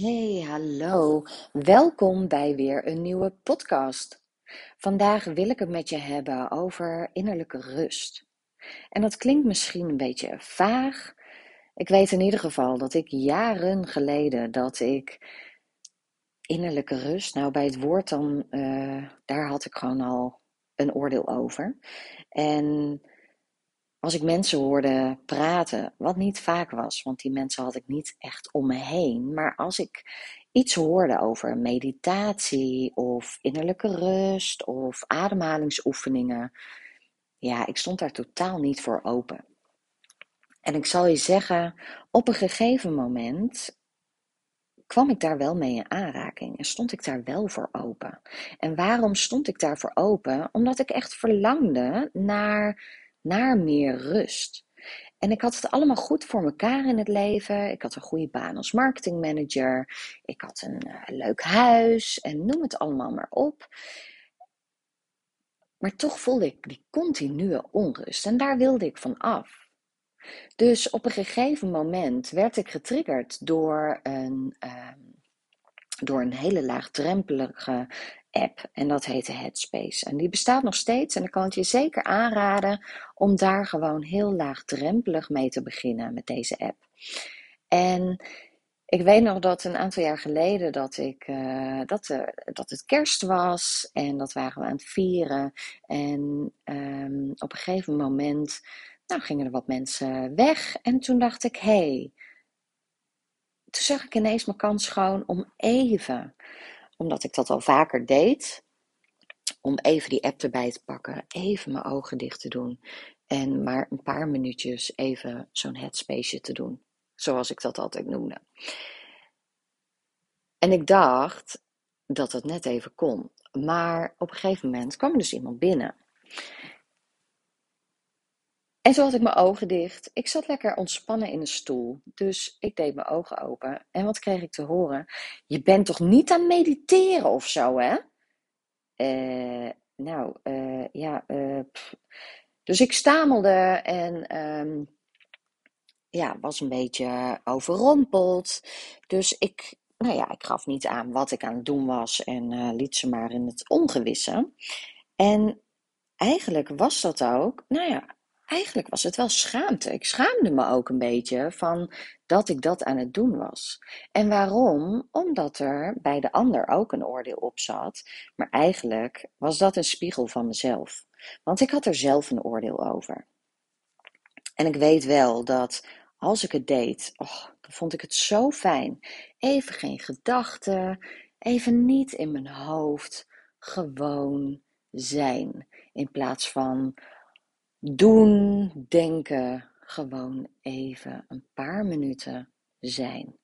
Hey, hallo. Welkom bij weer een nieuwe podcast. Vandaag wil ik het met je hebben over innerlijke rust. En dat klinkt misschien een beetje vaag. Ik weet in ieder geval dat ik jaren geleden dat ik innerlijke rust, nou bij het woord dan, uh, daar had ik gewoon al een oordeel over. En als ik mensen hoorde praten, wat niet vaak was, want die mensen had ik niet echt om me heen, maar als ik iets hoorde over meditatie of innerlijke rust of ademhalingsoefeningen, ja, ik stond daar totaal niet voor open. En ik zal je zeggen, op een gegeven moment kwam ik daar wel mee in aanraking en stond ik daar wel voor open. En waarom stond ik daar voor open? Omdat ik echt verlangde naar naar meer rust. En ik had het allemaal goed voor mekaar in het leven. Ik had een goede baan als marketingmanager. Ik had een uh, leuk huis en noem het allemaal maar op. Maar toch voelde ik die continue onrust en daar wilde ik van af. Dus op een gegeven moment werd ik getriggerd door een, uh, door een hele laagdrempelige app en dat heette Headspace. En die bestaat nog steeds en ik kan het je zeker aanraden om daar gewoon heel laagdrempelig mee te beginnen met deze app. En ik weet nog dat een aantal jaar geleden dat, ik, uh, dat, uh, dat het kerst was en dat waren we aan het vieren. En um, op een gegeven moment nou, gingen er wat mensen weg en toen dacht ik, hey, toen zag ik ineens mijn kans schoon om even omdat ik dat al vaker deed, om even die app erbij te pakken, even mijn ogen dicht te doen en maar een paar minuutjes even zo'n headspace te doen, zoals ik dat altijd noemde. En ik dacht dat het net even kon, maar op een gegeven moment kwam er dus iemand binnen. En zo had ik mijn ogen dicht. Ik zat lekker ontspannen in een stoel. Dus ik deed mijn ogen open. En wat kreeg ik te horen? Je bent toch niet aan mediteren of zo, hè? Uh, nou, uh, ja. Uh, dus ik stamelde en um, ja, was een beetje overrompeld. Dus ik, nou ja, ik gaf niet aan wat ik aan het doen was en liet ze maar in het ongewisse. En eigenlijk was dat ook, nou ja, eigenlijk was het wel schaamte. Ik schaamde me ook een beetje van dat ik dat aan het doen was. En waarom? Omdat er bij de ander ook een oordeel op zat. Maar eigenlijk was dat een spiegel van mezelf. Want ik had er zelf een oordeel over. En ik weet wel dat als ik het deed, oh, dan vond ik het zo fijn. Even geen gedachten, even niet in mijn hoofd, gewoon zijn. In plaats van doen, denken, gewoon even een paar minuten zijn.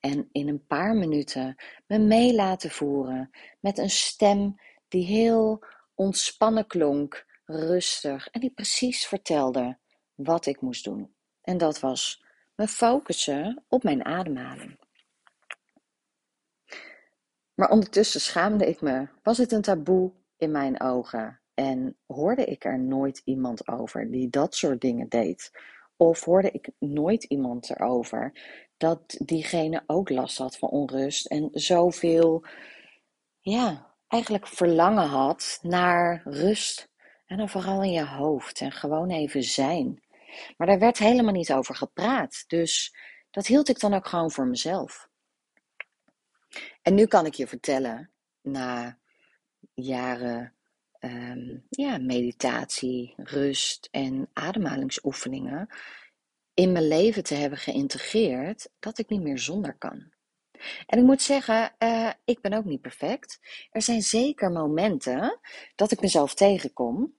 En in een paar minuten me mee laten voeren met een stem die heel ontspannen klonk, rustig en die precies vertelde wat ik moest doen. En dat was me focussen op mijn ademhaling. Maar ondertussen schaamde ik me. Was het een taboe in mijn ogen? En hoorde ik er nooit iemand over die dat soort dingen deed. Of hoorde ik nooit iemand erover dat diegene ook last had van onrust en zoveel, ja, eigenlijk verlangen had naar rust. En dan vooral in je hoofd en gewoon even zijn. Maar daar werd helemaal niet over gepraat. Dus dat hield ik dan ook gewoon voor mezelf. En nu kan ik je vertellen, na jaren um, ja, meditatie, rust en ademhalingsoefeningen in mijn leven te hebben geïntegreerd dat ik niet meer zonder kan. En ik moet zeggen, uh, ik ben ook niet perfect. Er zijn zeker momenten dat ik mezelf tegenkom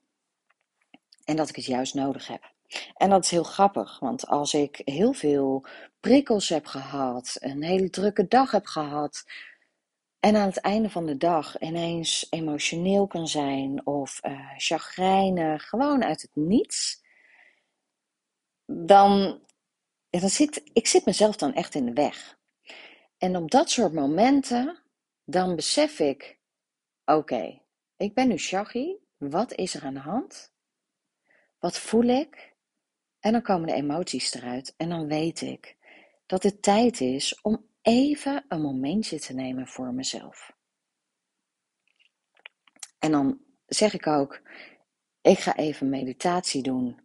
en dat ik het juist nodig heb. En dat is heel grappig, want als ik heel veel prikkels heb gehad, een hele drukke dag heb gehad, en aan het einde van de dag ineens emotioneel kan zijn of uh, chagrijnig, gewoon uit het niets, dan, dan zit ik zit mezelf dan echt in de weg. En op dat soort momenten, dan besef ik, oké, ik ben nu shaggy, wat is er aan de hand? Wat voel ik? En dan komen de emoties eruit en dan weet ik dat het tijd is om even een momentje te nemen voor mezelf. En dan zeg ik ook, ik ga even meditatie doen.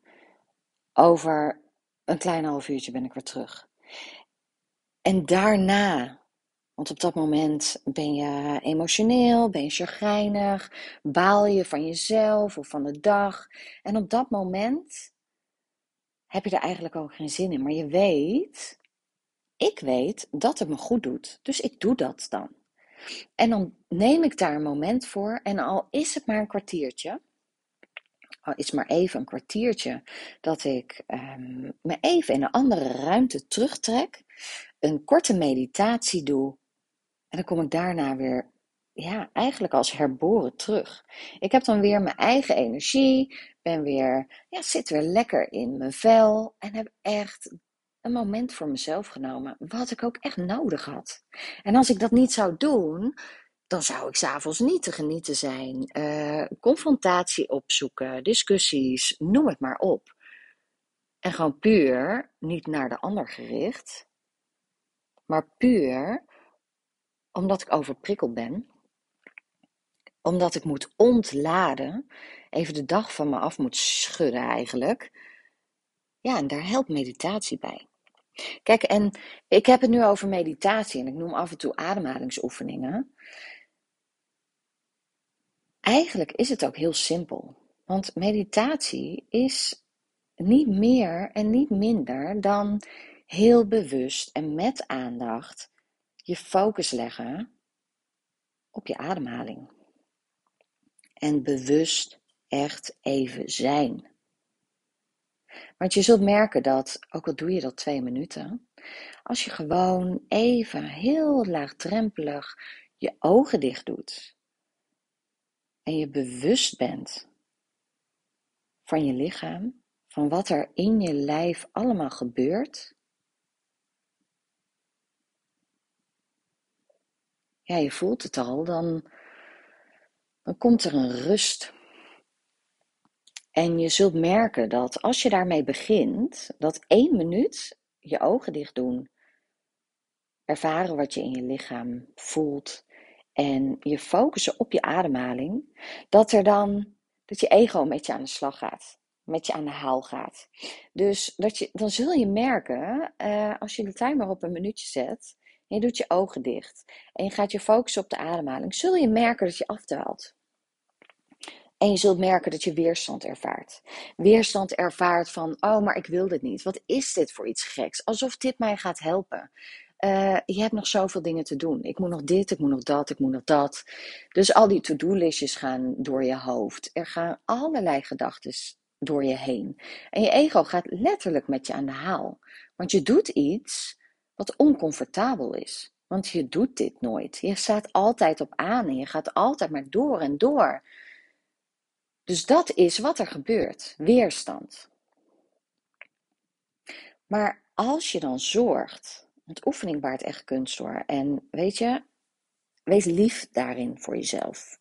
Over een klein half uurtje ben ik weer terug. En daarna, want op dat moment ben je emotioneel, ben je chagrijnig, baal je van jezelf of van de dag. En op dat moment heb je er eigenlijk ook geen zin in. Maar je weet, ik weet dat het me goed doet. Dus ik doe dat dan. En dan neem ik daar een moment voor. En al is het maar een kwartiertje. Al is maar even een kwartiertje. Dat ik um, me even in een andere ruimte terugtrek. Een korte meditatie doe. En dan kom ik daarna weer ja, eigenlijk als herboren terug. Ik heb dan weer mijn eigen energie, ben weer, ja, zit weer lekker in mijn vel en heb echt een moment voor mezelf genomen, wat ik ook echt nodig had. En als ik dat niet zou doen, dan zou ik s'avonds niet te genieten zijn. Uh, confrontatie opzoeken, discussies, noem het maar op. En gewoon puur, niet naar de ander gericht, maar puur omdat ik overprikkeld ben omdat ik moet ontladen, even de dag van me af moet schudden eigenlijk. Ja, en daar helpt meditatie bij. Kijk, en ik heb het nu over meditatie en ik noem af en toe ademhalingsoefeningen. Eigenlijk is het ook heel simpel. Want meditatie is niet meer en niet minder dan heel bewust en met aandacht je focus leggen op je ademhaling en bewust echt even zijn. Want je zult merken dat, ook al doe je dat twee minuten, als je gewoon even heel laagdrempelig je ogen dicht doet en je bewust bent van je lichaam, van wat er in je lijf allemaal gebeurt. Ja, je voelt het al, dan dan komt er een rust. En je zult merken dat als je daarmee begint, dat één minuut je ogen dicht doen, ervaren wat je in je lichaam voelt en je focussen op je ademhaling, dat er dan dat je ego met je aan de slag gaat, met je aan de haal gaat. Dus dat je, dan zul je merken, uh, als je de timer op een minuutje zet, en je doet je ogen dicht en je gaat je focussen op de ademhaling, zul je merken dat je afdwaalt. En je zult merken dat je weerstand ervaart. Weerstand ervaart van, oh, maar ik wil dit niet. Wat is dit voor iets geks? Alsof dit mij gaat helpen. Uh, je hebt nog zoveel dingen te doen. Ik moet nog dit, ik moet nog dat, ik moet nog dat. Dus al die to-do-listjes gaan door je hoofd. Er gaan allerlei gedachten door je heen. En je ego gaat letterlijk met je aan de haal. Want je doet iets wat oncomfortabel is. Want je doet dit nooit. Je staat altijd op aan en je gaat altijd maar door en door. Dus dat is wat er gebeurt: weerstand. Maar als je dan zorgt, want oefening baart echt kunst hoor. En weet je, wees lief daarin voor jezelf.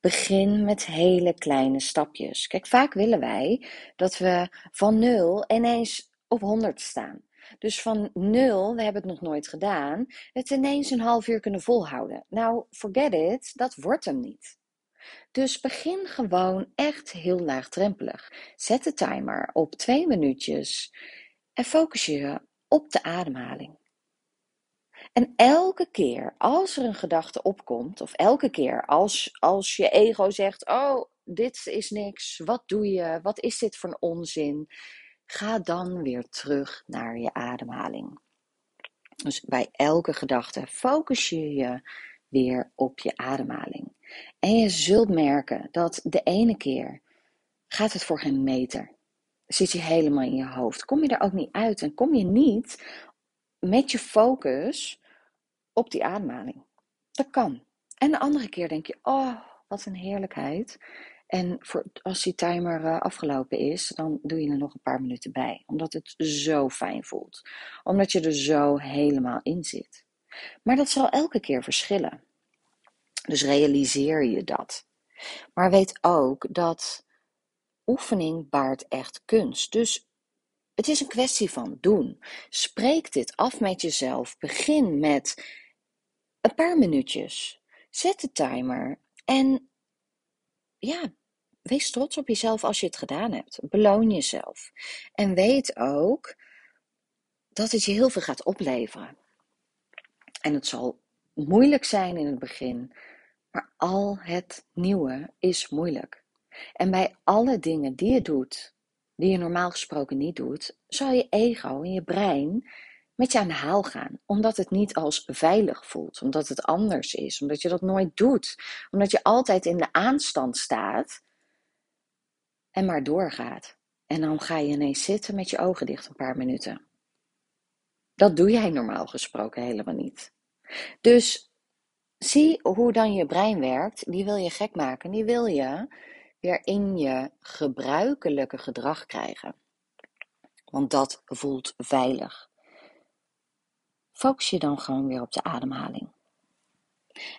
Begin met hele kleine stapjes. Kijk, vaak willen wij dat we van nul ineens op 100 staan. Dus van nul, we hebben het nog nooit gedaan, het ineens een half uur kunnen volhouden. Nou, forget it, dat wordt hem niet. Dus begin gewoon echt heel laagdrempelig. Zet de timer op twee minuutjes en focus je op de ademhaling. En elke keer als er een gedachte opkomt, of elke keer als, als je ego zegt: Oh, dit is niks, wat doe je, wat is dit voor een onzin? Ga dan weer terug naar je ademhaling. Dus bij elke gedachte focus je je weer op je ademhaling. En je zult merken dat de ene keer gaat het voor geen meter. Zit je helemaal in je hoofd. Kom je er ook niet uit en kom je niet met je focus op die ademhaling. Dat kan. En de andere keer denk je, oh, wat een heerlijkheid. En voor, als die timer uh, afgelopen is, dan doe je er nog een paar minuten bij. Omdat het zo fijn voelt. Omdat je er zo helemaal in zit. Maar dat zal elke keer verschillen. Dus realiseer je dat. Maar weet ook dat oefening baart echt kunst. Dus Het is een kwestie van doen. Spreek dit af met jezelf. Begin met een paar minuutjes. Zet de timer en ja, wees trots op jezelf als je het gedaan hebt. Beloon jezelf. En weet ook dat het je heel veel gaat opleveren. En het zal moeilijk zijn in het begin, maar al het nieuwe is moeilijk. En bij alle dingen die je doet, die je normaal gesproken niet doet, zal je ego en je brein met je aan de haal gaan. Omdat het niet als veilig voelt, omdat het anders is, omdat je dat nooit doet, omdat je altijd in de aanstand staat en maar doorgaat. En dan ga je ineens zitten met je ogen dicht een paar minuten. Dat doe jij normaal gesproken helemaal niet. Dus zie hoe dan je brein werkt. Die wil je gek maken. Die wil je weer in je gebruikelijke gedrag krijgen. Want dat voelt veilig. Focus je dan gewoon weer op de ademhaling.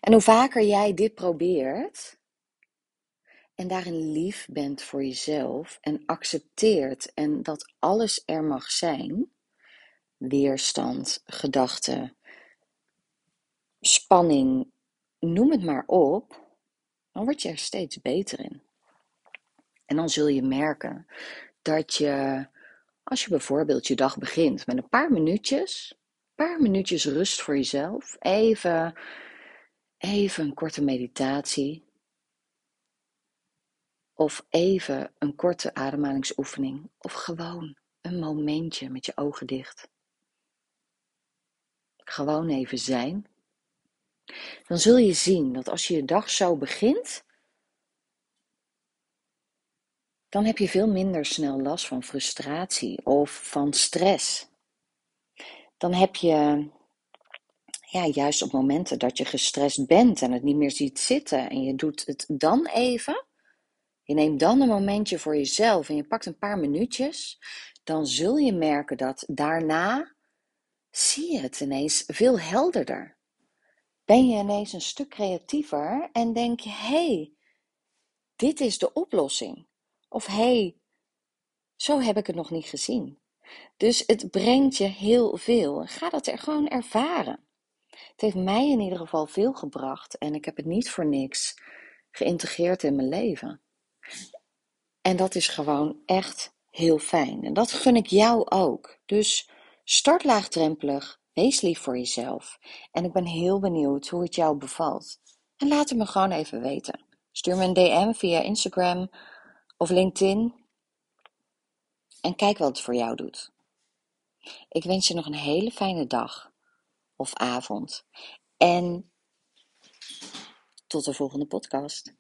En hoe vaker jij dit probeert en daarin lief bent voor jezelf en accepteert en dat alles er mag zijn, weerstand, gedachten, spanning, noem het maar op, dan word je er steeds beter in. En dan zul je merken dat je, als je bijvoorbeeld je dag begint met een paar minuutjes, een paar minuutjes rust voor jezelf, even, even een korte meditatie, of even een korte ademhalingsoefening, of gewoon een momentje met je ogen dicht. Gewoon even zijn. Dan zul je zien dat als je je dag zo begint, dan heb je veel minder snel last van frustratie of van stress. Dan heb je, ja, juist op momenten dat je gestrest bent en het niet meer ziet zitten en je doet het dan even, je neemt dan een momentje voor jezelf en je pakt een paar minuutjes, dan zul je merken dat daarna zie je het ineens veel helderder. Ben je ineens een stuk creatiever en denk je, hé, hey, dit is de oplossing. Of hé, hey, zo heb ik het nog niet gezien. Dus het brengt je heel veel. Ga dat er gewoon ervaren. Het heeft mij in ieder geval veel gebracht en ik heb het niet voor niks geïntegreerd in mijn leven. En dat is gewoon echt heel fijn. En dat gun ik jou ook. Dus start laagdrempelig, wees lief voor jezelf. En ik ben heel benieuwd hoe het jou bevalt. En laat het me gewoon even weten. Stuur me een DM via Instagram of LinkedIn. En kijk wat het voor jou doet. Ik wens je nog een hele fijne dag of avond. En tot de volgende podcast.